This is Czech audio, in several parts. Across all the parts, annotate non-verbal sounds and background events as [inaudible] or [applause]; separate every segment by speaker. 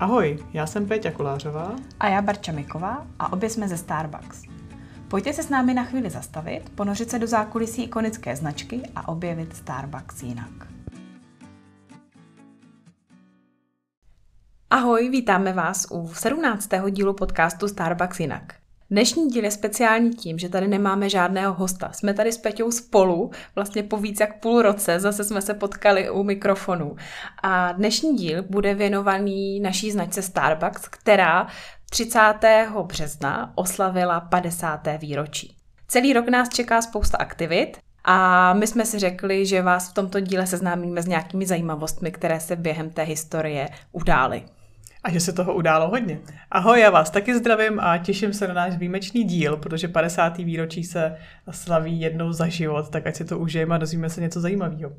Speaker 1: Ahoj, já jsem Péťa Kolářová.
Speaker 2: A já Barča Miková a obě jsme ze Starbucks. Pojďte se s námi na chvíli zastavit, ponořit se do zákulisí ikonické značky a objevit Starbucks jinak. Ahoj, vítáme vás u 17. dílu podcastu Starbucks jinak. Dnešní díl je speciální tím, že tady nemáme žádného hosta. Jsme tady s Peťou spolu, vlastně po víc jak půl roce, zase jsme se potkali u mikrofonu. A dnešní díl bude věnovaný naší značce Starbucks, která 30. března oslavila 50. výročí. Celý rok nás čeká spousta aktivit, a my jsme si řekli, že vás v tomto díle seznámíme s nějakými zajímavostmi, které se během té historie udály
Speaker 1: a že se toho událo hodně. Ahoj, já vás taky zdravím a těším se na náš výjimečný díl, protože 50. výročí se slaví jednou za život, tak ať si to užijeme a dozvíme se něco zajímavého.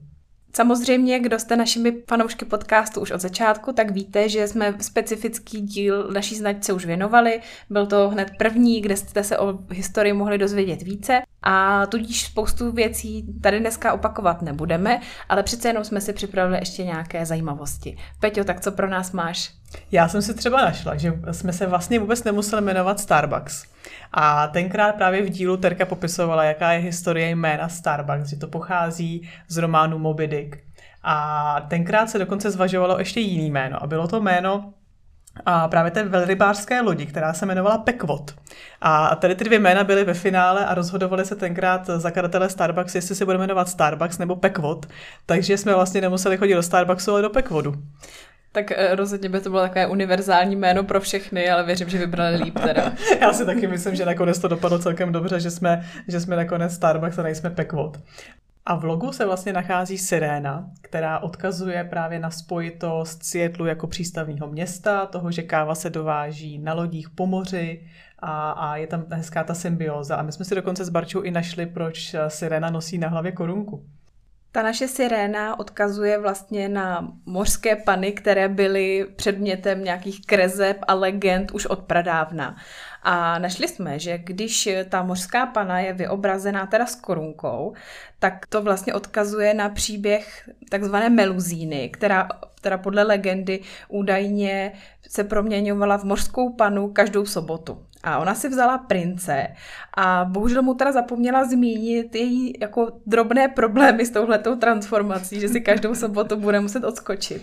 Speaker 2: Samozřejmě, kdo jste našimi fanoušky podcastu už od začátku, tak víte, že jsme specifický díl naší značce už věnovali. Byl to hned první, kde jste se o historii mohli dozvědět více a tudíž spoustu věcí tady dneska opakovat nebudeme, ale přece jenom jsme si připravili ještě nějaké zajímavosti. Peťo, tak co pro nás máš?
Speaker 1: Já jsem si třeba našla, že jsme se vlastně vůbec nemuseli jmenovat Starbucks. A tenkrát právě v dílu Terka popisovala, jaká je historie jména Starbucks, že to pochází z románu Moby Dick. A tenkrát se dokonce zvažovalo ještě jiný jméno a bylo to jméno a právě té velrybářské lodi, která se jmenovala Pekvot. A tady ty dvě jména byly ve finále a rozhodovali se tenkrát zakladatelé Starbucks, jestli se bude jmenovat Starbucks nebo Pekvot. Takže jsme vlastně nemuseli chodit do Starbucksu, ale do Pekvodu.
Speaker 2: Tak eh, rozhodně by to bylo takové univerzální jméno pro všechny, ale věřím, že vybrali líp teda. [laughs]
Speaker 1: Já si taky myslím, že nakonec to dopadlo celkem dobře, že jsme, že jsme nakonec Starbucks a nejsme Pekvot. A v logu se vlastně nachází siréna, která odkazuje právě na spojitost Seattleu jako přístavního města, toho, že káva se dováží na lodích po moři a, a je tam hezká ta symbioza. A my jsme si dokonce s Barčou i našli, proč siréna nosí na hlavě korunku.
Speaker 2: Ta naše siréna odkazuje vlastně na mořské pany, které byly předmětem nějakých krezeb a legend už od pradávna. A našli jsme, že když ta mořská pana je vyobrazená teda s korunkou, tak to vlastně odkazuje na příběh takzvané Meluzíny, která, která podle legendy údajně se proměňovala v mořskou panu každou sobotu. A ona si vzala prince a bohužel mu teda zapomněla zmínit její jako drobné problémy s touhletou transformací, že si každou sobotu bude muset odskočit.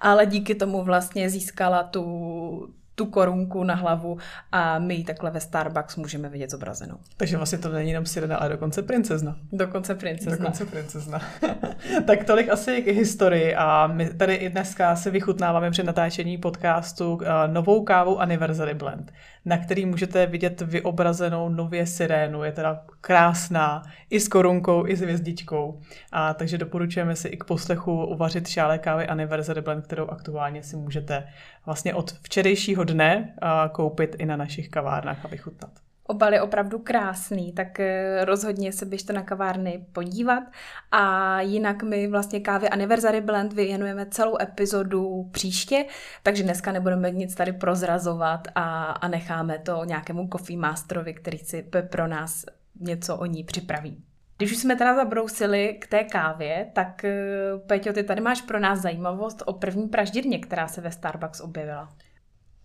Speaker 2: Ale díky tomu vlastně získala tu, tu korunku na hlavu a my ji takhle ve Starbucks můžeme vidět zobrazenou.
Speaker 1: Takže vlastně to není jenom sirena, ale dokonce princezna.
Speaker 2: Dokonce princezna.
Speaker 1: Dokonce princezna. [laughs] tak tolik asi k historii a my tady i dneska se vychutnáváme před natáčení podcastu eh, novou kávou Anniversary Blend na který můžete vidět vyobrazenou nově sirénu. Je teda krásná, i s korunkou, i s hvězdičkou. A takže doporučujeme si i k poslechu uvařit šále kávy Anniversary Blend, kterou aktuálně si můžete vlastně od včerejšího dne koupit i na našich kavárnách a vychutnat
Speaker 2: obal je opravdu krásný, tak eh, rozhodně se běžte na kavárny podívat. A jinak my vlastně kávy Anniversary Blend věnujeme celou epizodu příště, takže dneska nebudeme nic tady prozrazovat a, a necháme to nějakému coffee masterovi, který si pro nás něco o ní připraví. Když už jsme teda zabrousili k té kávě, tak eh, Peťo, ty tady máš pro nás zajímavost o první praždírně, která se ve Starbucks objevila.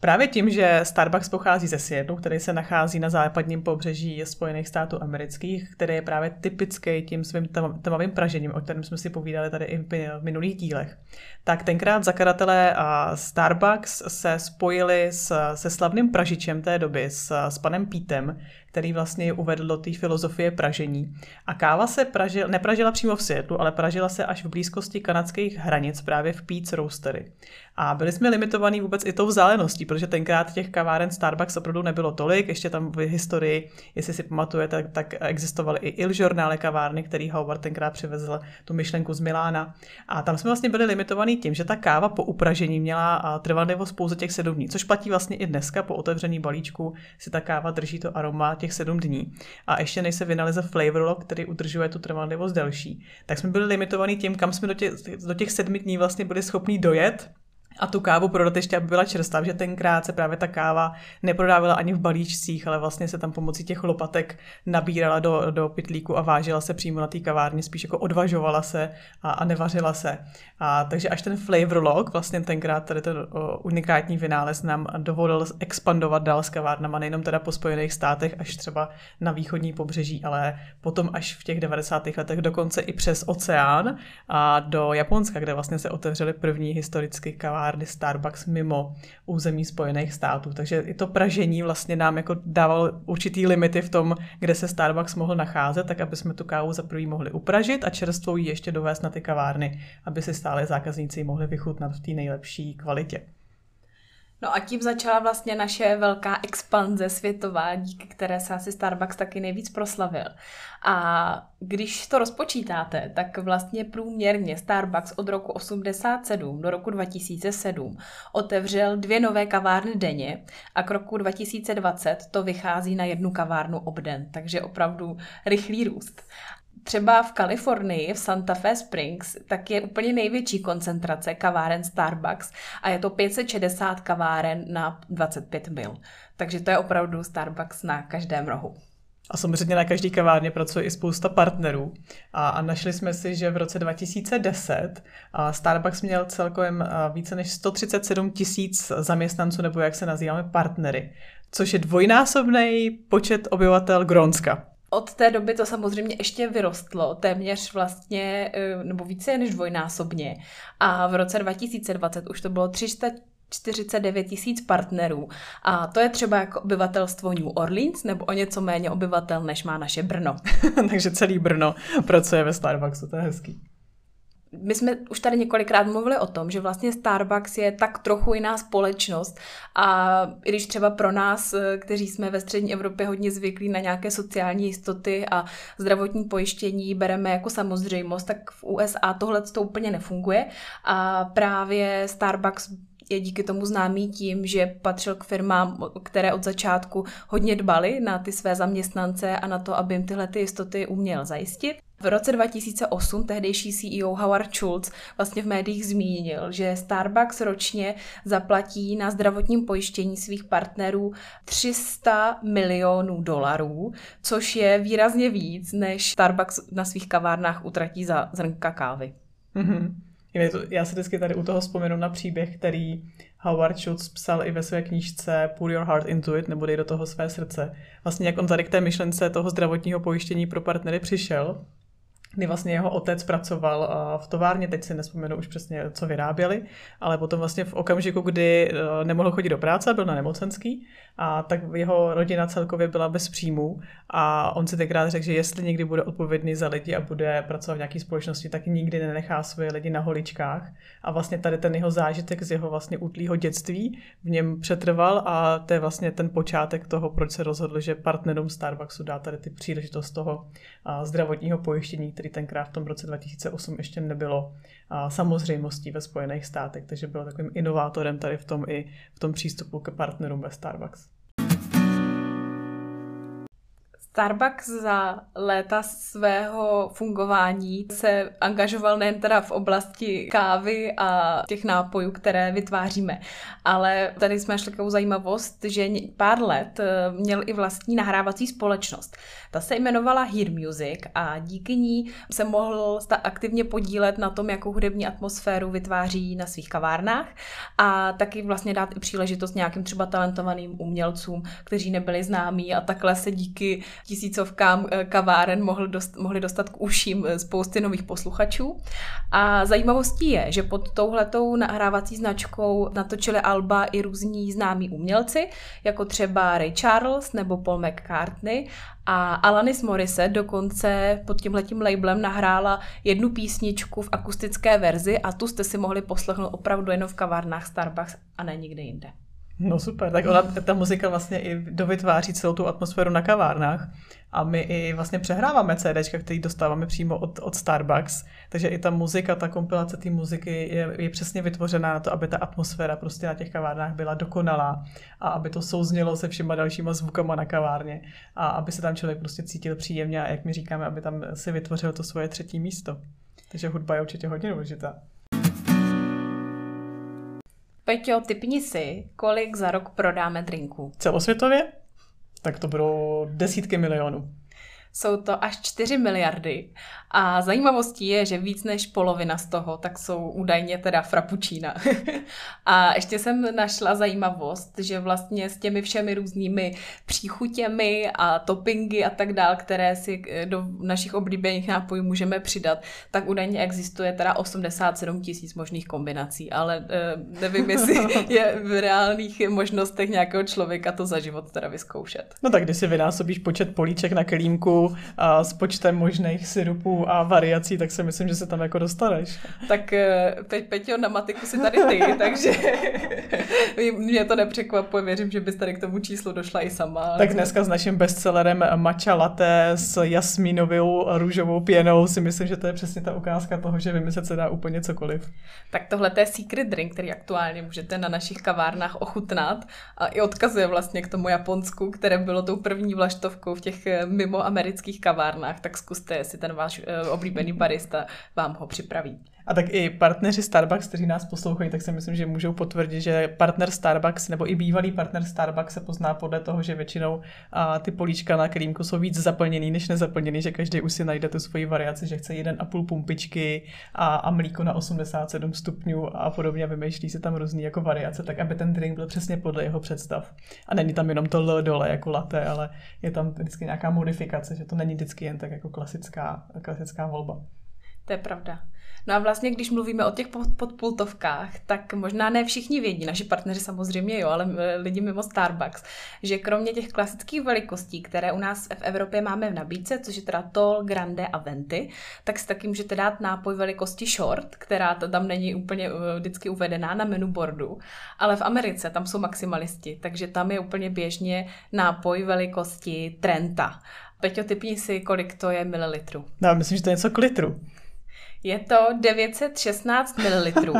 Speaker 1: Právě tím, že Starbucks pochází ze Seattle, který se nachází na západním pobřeží Spojených států amerických, který je právě typický tím svým tmavým pražením, o kterém jsme si povídali tady i v minulých dílech, tak tenkrát zakladatelé Starbucks se spojili s, se slavným pražičem té doby, s, s panem Pítem, který vlastně je uvedl do té filozofie pražení. A káva se pražil, nepražila přímo v Seattle, ale pražila se až v blízkosti kanadských hranic, právě v Pete's Roastery. A byli jsme limitovaní vůbec i tou vzdáleností, protože tenkrát těch kaváren Starbucks opravdu nebylo tolik, ještě tam v historii, jestli si pamatujete, tak, tak existovaly i Il Journale kavárny, který Howard tenkrát přivezl tu myšlenku z Milána. A tam jsme vlastně byli limitovaní tím, že ta káva po upražení měla trvanlivost pouze těch sedm dní, což platí vlastně i dneska po otevření balíčku si ta káva drží to aroma těch sedm dní. A ještě než se vynalezl flavor lock, který udržuje tu trvanlivost delší, tak jsme byli limitovaní tím, kam jsme do těch, do těch sedmi dní vlastně byli schopni dojet a tu kávu prodat ještě, aby byla čerstvá, že tenkrát se právě ta káva neprodávala ani v balíčcích, ale vlastně se tam pomocí těch lopatek nabírala do, do pytlíku a vážila se přímo na té kavárně, spíš jako odvažovala se a, a nevařila se. A, takže až ten flavor log, vlastně tenkrát tady ten o, unikátní vynález nám dovolil expandovat dál s kavárnama, nejenom teda po Spojených státech, až třeba na východní pobřeží, ale potom až v těch 90. letech dokonce i přes oceán a do Japonska, kde vlastně se otevřely první historicky kavárny kavárny Starbucks mimo území Spojených států. Takže i to pražení vlastně nám jako dával určitý limity v tom, kde se Starbucks mohl nacházet, tak aby jsme tu kávu za prvý mohli upražit a čerstvou ji ještě dovést na ty kavárny, aby si stále zákazníci mohli vychutnat v té nejlepší kvalitě.
Speaker 2: No a tím začala vlastně naše velká expanze světová, díky které se asi Starbucks taky nejvíc proslavil. A když to rozpočítáte, tak vlastně průměrně Starbucks od roku 87 do roku 2007 otevřel dvě nové kavárny denně a k roku 2020 to vychází na jednu kavárnu obden, takže opravdu rychlý růst třeba v Kalifornii, v Santa Fe Springs, tak je úplně největší koncentrace kaváren Starbucks a je to 560 kaváren na 25 mil. Takže to je opravdu Starbucks na každém rohu.
Speaker 1: A samozřejmě na každý kavárně pracuje i spousta partnerů. A, a našli jsme si, že v roce 2010 a Starbucks měl celkovém více než 137 tisíc zaměstnanců, nebo jak se nazýváme, partnery, což je dvojnásobný počet obyvatel Grónska
Speaker 2: od té doby to samozřejmě ještě vyrostlo, téměř vlastně, eh, nebo více než dvojnásobně. A v roce 2020 už to bylo 300 49 tisíc partnerů. A to je třeba jako obyvatelstvo New Orleans nebo o něco méně obyvatel, než má naše Brno. [laughs]
Speaker 1: Takže celý Brno pracuje ve Starbucksu, to je hezký
Speaker 2: my jsme už tady několikrát mluvili o tom, že vlastně Starbucks je tak trochu jiná společnost a i když třeba pro nás, eh, kteří jsme ve střední Evropě hodně zvyklí na nějaké sociální jistoty a zdravotní pojištění bereme jako samozřejmost, tak v USA tohle to úplně nefunguje a právě Starbucks je díky tomu známý tím, že patřil k firmám, které od začátku hodně dbali na ty své zaměstnance a na to, aby jim tyhle ty jistoty uměl zajistit. V roce 2008 tehdejší CEO Howard Schultz vlastně v médiích zmínil, že Starbucks ročně zaplatí na zdravotním pojištění svých partnerů 300 milionů dolarů, což je výrazně víc, než Starbucks na svých kavárnách utratí za zrnka kávy.
Speaker 1: Mm-hmm. Já se vždycky tady u toho vzpomenu na příběh, který Howard Schultz psal i ve své knížce Put Your Heart Into It, nebo dej do toho své srdce. Vlastně jak on tady k té myšlence toho zdravotního pojištění pro partnery přišel, kdy vlastně jeho otec pracoval v továrně, teď si nespomenu už přesně, co vyráběli, ale potom vlastně v okamžiku, kdy e, nemohl chodit do práce, byl na nemocenský, a tak jeho rodina celkově byla bez příjmu a on si tenkrát řekl, že jestli někdy bude odpovědný za lidi a bude pracovat v nějaké společnosti, tak nikdy nenechá svoje lidi na holičkách. A vlastně tady ten jeho zážitek z jeho vlastně útlýho dětství v něm přetrval a to je vlastně ten počátek toho, proč se rozhodl, že partnerům Starbucksu dá tady ty příležitost toho zdravotního pojištění, který tenkrát v tom roce 2008 ještě nebylo samozřejmostí ve Spojených státech, takže byl takovým inovátorem tady v tom i v tom přístupu k partnerům ve Starbucks.
Speaker 2: Starbucks za léta svého fungování se angažoval nejen teda v oblasti kávy a těch nápojů, které vytváříme, ale tady jsme šli takovou zajímavost, že pár let eh, měl i vlastní nahrávací společnost. Ta se jmenovala Hear Music a díky ní se mohl aktivně podílet na tom, jakou hudební atmosféru vytváří na svých kavárnách a taky vlastně dát i příležitost nějakým třeba talentovaným umělcům, kteří nebyli známí a takhle se díky tisícovkám eh, kaváren mohl dost, mohli dostat k uším eh, spousty nových posluchačů. A zajímavostí je, že pod touhletou nahrávací značkou natočili alba i různí známí umělci, jako třeba Ray Charles nebo Paul McCartney a Alanis Morissette dokonce pod tímhletím labelem nahrála jednu písničku v akustické verzi a tu jste si mohli poslechnout opravdu jenom v kavárnách Starbucks a ne nikde jinde.
Speaker 1: No super, tak ona, ta muzika vlastně i dovytváří celou tu atmosféru na kavárnách a my i vlastně přehráváme CDčka, který dostáváme přímo od, od Starbucks, takže i ta muzika, ta kompilace té muziky je, je přesně vytvořená na to, aby ta atmosféra prostě na těch kavárnách byla dokonalá a aby to souznělo se všema dalšíma zvukama na kavárně a aby se tam člověk prostě cítil příjemně a jak my říkáme, aby tam si vytvořil to svoje třetí místo. Takže hudba je určitě hodně důležitá.
Speaker 2: Peťo, typni si, kolik za rok prodáme drinků.
Speaker 1: Celosvětově? Tak to budou desítky milionů.
Speaker 2: Jsou to až 4 miliardy a zajímavostí je, že víc než polovina z toho tak jsou údajně teda frappuccina. [laughs] a ještě jsem našla zajímavost, že vlastně s těmi všemi různými příchutěmi a toppingy a tak dál, které si eh, do našich oblíbených nápojů můžeme přidat, tak údajně existuje teda 87 tisíc možných kombinací, ale uh, nevím, jestli [laughs] je v reálných možnostech nějakého člověka to za život teda vyzkoušet.
Speaker 1: No tak když si vynásobíš počet políček na kelímku a s počtem možných syrupů a variací, tak si myslím, že se tam jako dostaneš.
Speaker 2: Tak eh, Pe- Peťo, na matiku si tady ty, [laughs] takže [laughs] mě to nepřekvapuje, věřím, že bys tady k tomu číslu došla i sama.
Speaker 1: Tak dneska s naším bestsellerem matcha latte s jasmínovou růžovou pěnou si myslím, že to je přesně ta ukázka toho, že vymyslet se dá úplně cokoliv.
Speaker 2: Tak tohle je secret drink, který aktuálně můžete na našich kavárnách ochutnat a i odkazuje vlastně k tomu Japonsku, které bylo tou první vlaštovkou v těch eh, mimo amerických kavárnách, tak zkuste, jestli ten váš eh, oblíbený barista vám ho připraví.
Speaker 1: A tak i partneři Starbucks, kteří nás poslouchají, tak si myslím, že můžou potvrdit, že partner Starbucks nebo i bývalý partner Starbucks se pozná podle toho, že většinou a, ty políčka na krýmku jsou víc zaplněný než nezaplněný, že každý už si najde tu svoji variaci, že chce jeden a půl pumpičky a, a mlíko na 87 stupňů a podobně vymýšlí se tam různý jako variace, tak aby ten drink byl přesně podle jeho představ. A není tam jenom to L dole jako latte, ale je tam vždycky nějaká modifikace, že to není vždycky jen tak jako klasická, klasická volba.
Speaker 2: To je pravda. No a vlastně, když mluvíme o těch podpultovkách, tak možná ne všichni vědí, naši partneři samozřejmě jo, ale eh, lidi mimo Starbucks, že kromě těch klasických velikostí, které u nás v Evropě máme v nabídce, což je teda tall, grande a venti, tak si taky můžete dát nápoj velikosti short, která to tam není úplně eh, vždycky uvedená na menu boardu, ale v Americe tam jsou maximalisti, takže tam je úplně běžně nápoj velikosti Trenta. Peťo, typni si, kolik to je mililitrů.
Speaker 1: No, myslím, že to je něco k litru.
Speaker 2: Je to 916 ml.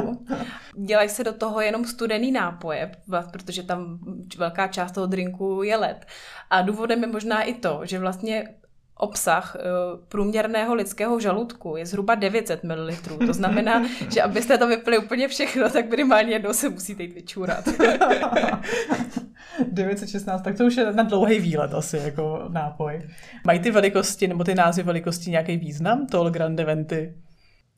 Speaker 2: [laughs] Dělají se do toho jenom studený nápoje, protože tam velká část toho drinku je led. A důvodem je možná i to, že vlastně obsah eh, průměrného lidského žaludku je zhruba 900 ml. To znamená, že abyste to vypili úplně všechno, tak minimálně jednou se musíte jít vyčůrat. [laughs]
Speaker 1: 916, tak to už je na dlouhý výlet asi jako nápoj. Mají ty velikosti nebo ty názvy velikosti nějaký význam? Tol Grande Venti?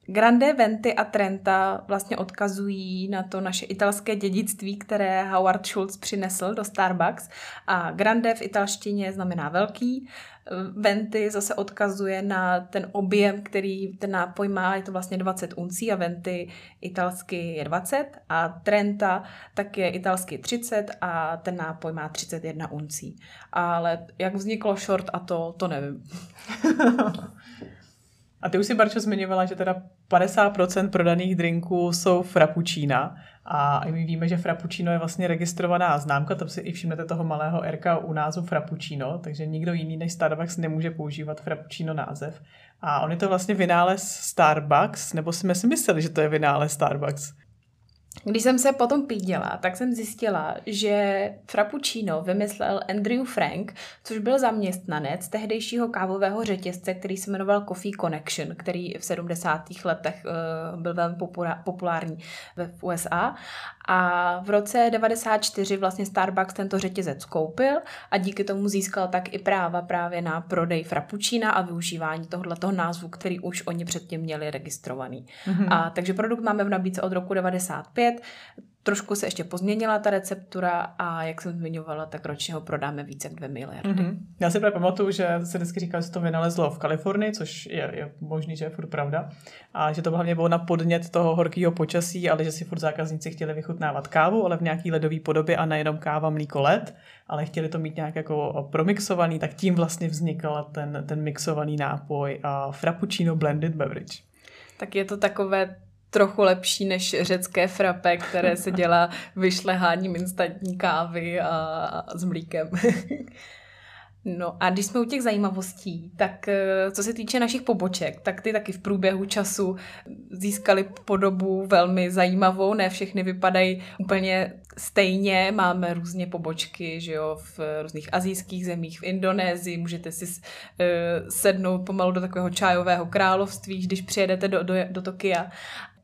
Speaker 2: Grande Venti a Trenta vlastně odkazují na to naše italské dědictví, které Howard Schultz přinesl do Starbucks. A Grande v italštině znamená velký, Venti zase odkazuje na ten objem, který ten nápoj má, je to vlastně 20 uncí a Venti italsky je 20 a Trenta tak je italsky 30 a ten nápoj má 31 uncí. Ale jak vzniklo short a to, to nevím. [laughs]
Speaker 1: A ty už si, Barčo, zmiňovala, že teda 50% prodaných drinků jsou frappuccina a my víme, že frappuccino je vlastně registrovaná známka, tam si i všimnete toho malého RK u názvu frappuccino, takže nikdo jiný než Starbucks nemůže používat frappuccino název. A on je to vlastně vynález Starbucks, nebo jsme si mysleli, že to je vynález Starbucks?
Speaker 2: Když jsem se potom píděla, tak jsem zjistila, že Frappuccino vymyslel Andrew Frank, což byl zaměstnanec tehdejšího kávového řetězce, který se jmenoval Coffee Connection, který v 70. letech uh, byl velmi populární v USA. A v roce 94 vlastně Starbucks tento řetězec koupil a díky tomu získal tak i práva právě na prodej Frappuccina a využívání tohoto názvu, který už oni předtím měli registrovaný. Mm-hmm. A takže produkt máme v nabídce od roku 95 opět. Trošku se ještě pozměnila ta receptura a jak jsem zmiňovala, tak ročně ho prodáme více jak 2 miliardy. Mm-hmm.
Speaker 1: Já si právě pamatuju, že se vždycky říkal, že to vynalezlo v Kalifornii, což je, je možný, že je furt pravda. A že to hlavně bylo na podnět toho horkého počasí, ale že si furt zákazníci chtěli vychutnávat kávu, ale v nějaký ledové podobě a nejenom káva, mlíko, led, ale chtěli to mít nějak jako promixovaný, tak tím vlastně vznikl ten, ten mixovaný nápoj a Frappuccino Blended Beverage.
Speaker 2: Tak je to takové trochu lepší než řecké frappe, které se dělá vyšleháním instantní kávy a, a s mlíkem. [laughs] No a když jsme u těch zajímavostí, tak eh, co se týče našich poboček, tak ty taky v průběhu času získaly podobu velmi zajímavou. Ne všechny vypadají úplně stejně. Máme různě pobočky, že jo, v různých azijských zemích, v Indonésii. Můžete si uh, sednout pomalu do takového čajového království, když přijedete do, do, do Tokia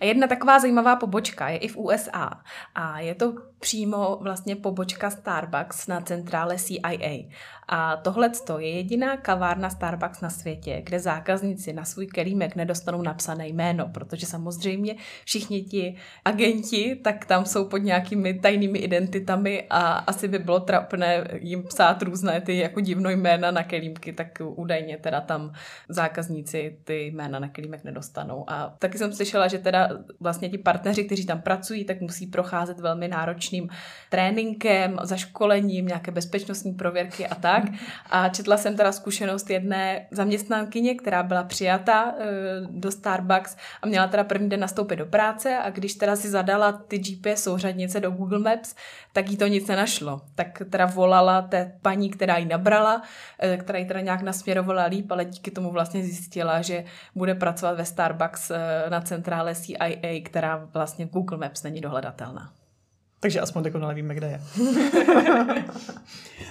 Speaker 2: Jedna taková zajímavá pobočka je i v USA a je to přímo vlastně pobočka Starbucks na centrále CIA. A tohle je jediná kavárna Starbucks na světě, kde zákazníci na svůj kelímek nedostanou napsané jméno, protože samozřejmě všichni ti agenti, tak tam jsou pod nějakými tajnými identitami a asi by bylo trapné jim psát různé ty jako divno jména na kelímky, tak údajně teda tam zákazníci ty jména na kelímek nedostanou. A taky jsem slyšela, že teda vlastně ti partneři, kteří tam pracují, tak musí procházet velmi náročným tréninkem, zaškolením, nějaké bezpečnostní prověrky a tak. A četla jsem teda zkušenost jedné zaměstnankyně, která byla přijata eh, do Starbucks a měla teda první den nastoupit do práce a když teda si zadala ty GPS souřadnice do Google Maps, tak jí to nic nenašlo. Tak teda volala té paní, která ji nabrala, eh, která ji teda nějak nasměrovala líp, ale díky tomu vlastně zjistila, že bude pracovat ve Starbucks eh, na centrále CIA, která vlastně v Google Maps není dohledatelná.
Speaker 1: Takže aspoň dokonale víme, kde je. [laughs]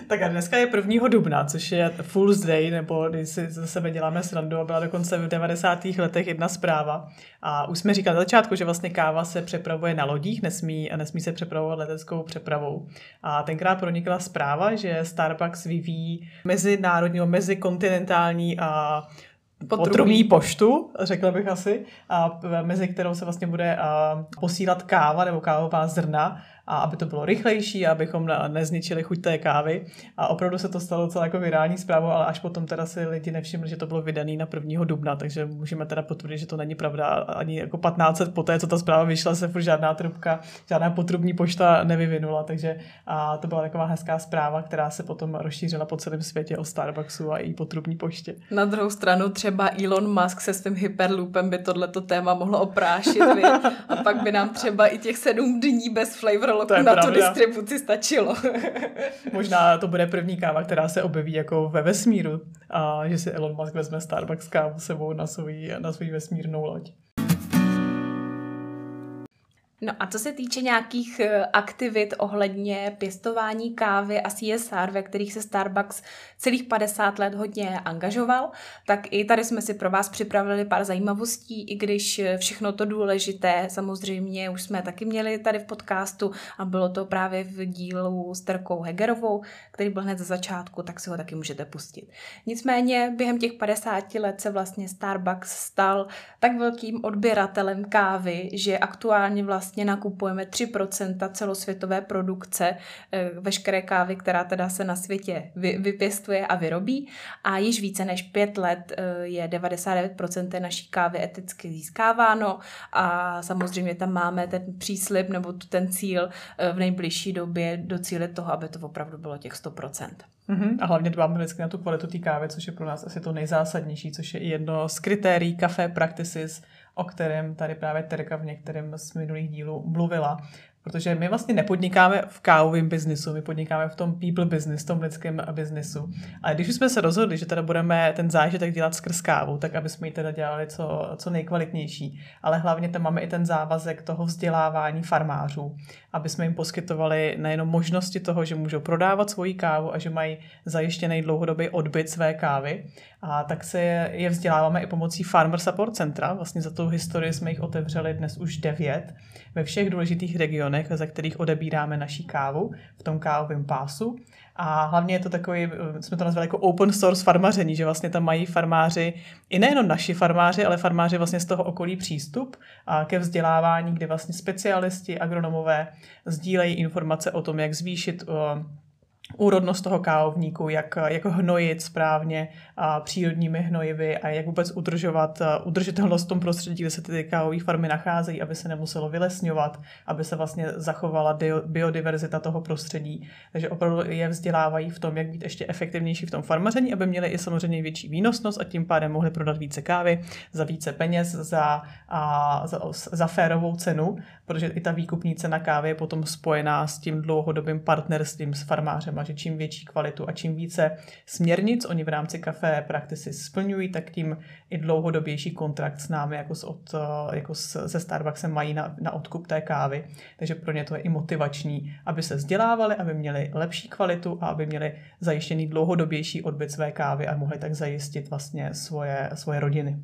Speaker 1: tak a dneska je 1. dubna, což je Fool's Day, nebo když si ze sebe děláme srandu a byla dokonce v 90. letech jedna zpráva. A už jsme říkali na začátku, že vlastně káva se přepravuje na lodích, nesmí, nesmí se přepravovat leteckou přepravou. A tenkrát pronikla zpráva, že Starbucks vyvíjí mezinárodní, mezikontinentální a potrubní poštu, řekla bych asi, a mezi kterou se vlastně bude posílat káva nebo kávová zrna a aby to bylo rychlejší, abychom nezničili chuť té kávy. A opravdu se to stalo celé jako virální zprávou, ale až potom teda si lidi nevšimli, že to bylo vydané na 1. dubna, takže můžeme teda potvrdit, že to není pravda. Ani jako 15 let poté, co ta zpráva vyšla, se furt žádná trubka, žádná potrubní pošta nevyvinula, takže a to byla taková hezká zpráva, která se potom rozšířila po celém světě o Starbucksu a její potrubní poště.
Speaker 2: Na druhou stranu třeba Elon Musk se svým hyperloopem by tohleto téma mohlo oprášit, a pak by nám třeba i těch sedm dní bez flavor to na pravda. tu distribuci stačilo. [laughs]
Speaker 1: Možná to bude první káva, která se objeví jako ve vesmíru a že si Elon Musk vezme Starbucks kávu sebou na svůj, na svůj vesmírnou loď.
Speaker 2: No a co se týče nějakých eh, aktivit ohledně pěstování kávy a CSR, ve kterých se Starbucks celých 50 let hodně angažoval, tak i tady jsme si pro vás připravili pár zajímavostí, i když eh, všechno to důležité samozřejmě už jsme taky měli tady v podcastu a bylo to právě v dílu s Terkou Hegerovou, který byl hned za začátku, tak si ho taky můžete pustit. Nicméně během těch 50 let se vlastně Starbucks stal tak velkým odběratelem kávy, že aktuálně vlastně vlastně nakupujeme 3% celosvětové produkce eh, veškeré kávy, která teda se na světě vypěstuje a vyrobí a již více než 5 let eh, je 99% naší kávy eticky získáváno a samozřejmě tam máme ten příslip nebo ten cíl eh, v nejbližší době docílit toho, aby to opravdu bylo těch 100%.
Speaker 1: Mm-hmm. A hlavně dbáme vždycky na tu kvalitu té kávy, což je pro nás asi to nejzásadnější, což je jedno z kritérií Café Practices, o kterém tady právě Terka v některém z minulých dílů mluvila. Protože my vlastně nepodnikáme v kávovém biznisu, my podnikáme v tom people business, v tom lidském biznisu. Ale když jsme se rozhodli, že teda budeme ten zážitek dělat skrz kávu, tak aby jsme ji teda dělali co, co nejkvalitnější. Ale hlavně tam máme i ten závazek toho vzdělávání farmářů, aby jsme jim poskytovali nejenom možnosti toho, že můžou prodávat svoji kávu a že mají zajištěný dlouhodobý odbyt své kávy, a tak se je vzděláváme i pomocí Farmer Support Centra. Vlastně za tu historii jsme jich otevřeli dnes už devět ve všech důležitých regionech, za kterých odebíráme naší kávu v tom kávovém pásu. A hlavně je to takový, jsme to nazvali jako open source farmaření, že vlastně tam mají farmáři, i nejenom naši farmáři, ale farmáři vlastně z toho okolí přístup ke vzdělávání, kdy vlastně specialisti, agronomové sdílejí informace o tom, jak zvýšit úrodnost toho kávovníku, jak, jak hnojit správně a přírodními hnojivy a jak vůbec udržovat udržitelnost v tom prostředí, kde se ty kávové farmy nacházejí, aby se nemuselo vylesňovat, aby se vlastně zachovala biodiverzita toho prostředí. Takže opravdu je vzdělávají v tom, jak být ještě efektivnější v tom farmaření, aby měli i samozřejmě větší výnosnost a tím pádem mohli prodat více kávy za více peněz, za, a, za, za férovou cenu, protože i ta výkupní cena kávy je potom spojená s tím dlouhodobým partnerstvím s farmářem a že čím větší kvalitu a čím více směrnic oni v rámci kafe praktici splňují, tak tím i dlouhodobější kontrakt s námi jako, s od, jako se Starbucksem mají na, na odkup té kávy. Takže pro ně to je i motivační, aby se vzdělávali, aby měli lepší kvalitu a aby měli zajištěný dlouhodobější odbyt své kávy a mohli tak zajistit vlastně svoje, svoje rodiny.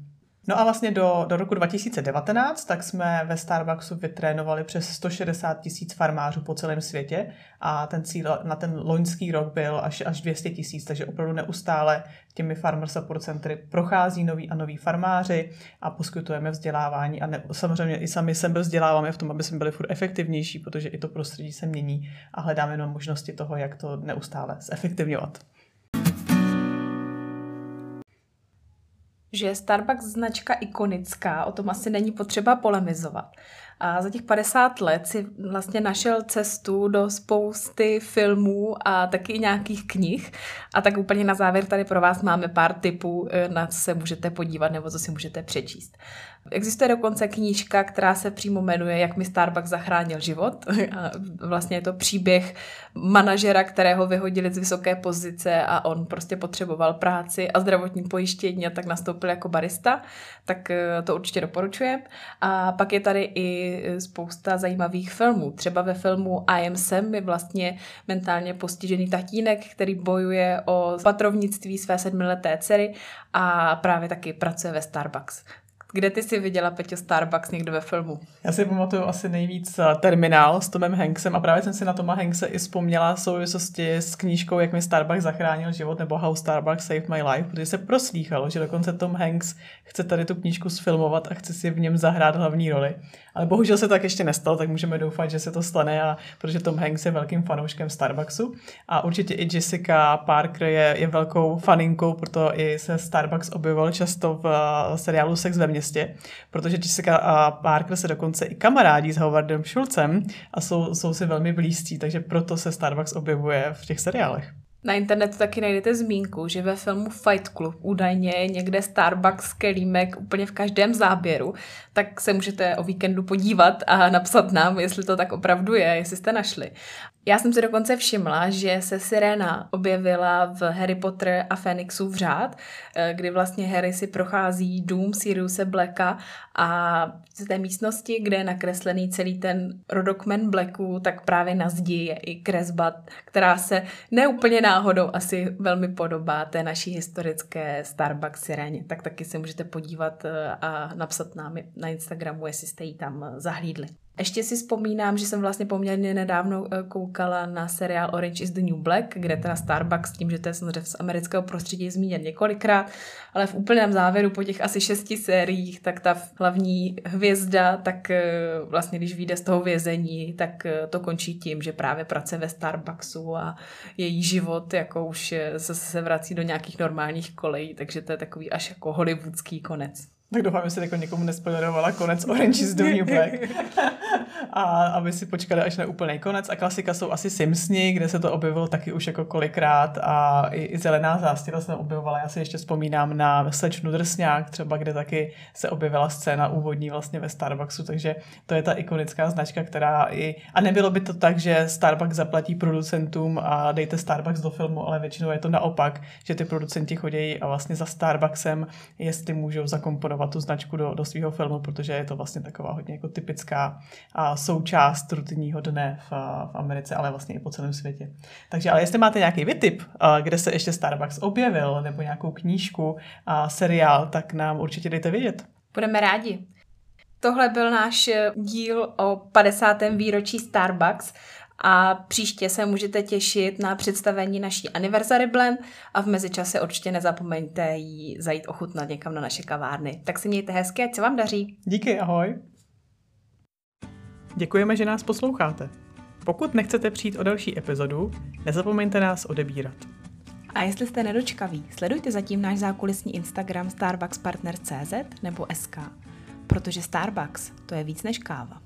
Speaker 1: No a vlastně do, do roku 2019 tak jsme ve Starbucksu vytrénovali přes 160 tisíc farmářů po celém světě a ten cíl na ten loňský rok byl až, až 200 tisíc, takže opravdu neustále těmi Farmer Support Centry prochází noví a noví farmáři a poskytujeme vzdělávání a ne, samozřejmě i sami sebe vzděláváme v tom, aby jsme byli furt efektivnější, protože i to prostředí se mění a hledáme jenom možnosti toho, jak to neustále zefektivňovat.
Speaker 2: Že je Starbucks značka ikonická, o tom asi není potřeba polemizovat. A za těch 50 let si vlastně našel cestu do spousty filmů a taky nějakých knih. A tak úplně na závěr tady pro vás máme pár tipů, eh, na co se můžete podívat nebo co si můžete přečíst. Existuje dokonce knížka, která se přímo jmenuje Jak mi Starbucks zachránil život. A vlastně je to příběh manažera, kterého vyhodili z vysoké pozice a on prostě potřeboval práci a zdravotní pojištění a tak nastoupil jako barista. Tak eh, to určitě doporučujem. A pak je tady i spousta zajímavých filmů. Třeba ve filmu I am Sam je vlastně mentálně postižený tatínek, který bojuje o patrovnictví své sedmileté dcery a právě taky pracuje ve Starbucks. Kde ty si viděla, Peťo, Starbucks někdo ve filmu?
Speaker 1: Já si pamatuju asi nejvíc eh, Terminál s Tomem Hanksem a právě jsem si na Toma Hankse i vzpomněla v souvislosti s knížkou Jak mi Starbucks zachránil život nebo How Starbucks Saved My Life, protože se proslýchalo, že dokonce Tom Hanks chce tady tu knížku sfilmovat a chce si v něm zahrát hlavní roli. Ale bohužel se tak ještě nestalo, tak můžeme doufat, že se to stane, a protože Tom Hanks je velkým fanouškem Starbucksu a určitě i Jessica Parker je, je velkou faninkou, proto i se Starbucks objevoval často v uh, seriálu Sex ve městě, protože Jessica a Parker se dokonce i kamarádí s Howardem Schulzem a jsou, jsou si velmi blízcí, takže proto se Starbucks objevuje v těch seriálech.
Speaker 2: Na internetu taky najdete zmínku, že ve filmu Fight Club údajně je někde Starbucks kelímek úplně v každém záběru, tak se můžete o víkendu podívat a napsat nám, jestli to tak opravdu je, jestli jste našli. Já jsem si dokonce všimla, že se Sirena objevila v Harry Potter a Phoenixův řád, eh, kdy vlastně Harry si prochází dům Siriuse Blacka a z té místnosti, kde je nakreslený celý ten rodokmen Blacků, tak právě na zdi je i kresba, která se neúplně náhodou asi velmi podobá té naší historické Starbucks Sireně. Tak taky se můžete podívat eh, a napsat nám na Instagramu, jestli jste ji tam zahlídli. Ještě si vzpomínám, že jsem vlastně poměrně nedávno eh, koukala na seriál Orange is the New Black, kde teda Starbucks, tím, že to je samozřejmě z amerického prostředí zmíněn několikrát, ale v úplném závěru po těch asi šesti sériích, tak ta hlavní hvězda, tak eh, vlastně když vyjde z toho vězení, tak eh, to končí tím, že právě pracuje ve Starbucksu a její život jako už se vrací do nějakých normálních kolejí, takže to je takový až jako hollywoodský konec.
Speaker 1: Tak doufám, že se jako někomu nespoilerovala konec Orange is the New Black. [laughs] a aby si počkali až na úplný konec. A klasika jsou asi Simpsoni, kde se to objevilo taky už jako kolikrát a i, i Zelená zástěra se objevovala. Já si ještě vzpomínám na slečnu Drsňák třeba, kde taky se objevila scéna úvodní vlastně ve Starbucksu, takže to je ta ikonická značka, která i... A nebylo by to tak, že Starbucks zaplatí producentům a dejte Starbucks do filmu, ale většinou je to naopak, že ty producenti chodí a vlastně za Starbucksem, jestli můžou zakomponovat tu značku do, do svého filmu, protože je to vlastně taková hodně jako typická a součást rutinního dne v, v Americe, ale vlastně i po celém světě. Takže ale jestli máte nějaký vytip, kde se ještě Starbucks objevil, nebo nějakou knížku a seriál, tak nám určitě dejte vědět.
Speaker 2: Budeme rádi. Tohle byl náš díl o 50. výročí Starbucks a příště se můžete těšit na představení naší Anniversary Blend a v mezičase určitě nezapomeňte jí zajít ochutnat někam na naše kavárny. Tak si mějte hezky, ať se vám daří.
Speaker 1: Díky, ahoj. Děkujeme, že nás posloucháte. Pokud nechcete přijít o další epizodu, nezapomeňte nás odebírat.
Speaker 2: A jestli jste nedočkaví, sledujte zatím náš zákulisní Instagram starbuckspartner.cz nebo SK, protože Starbucks to je víc než káva.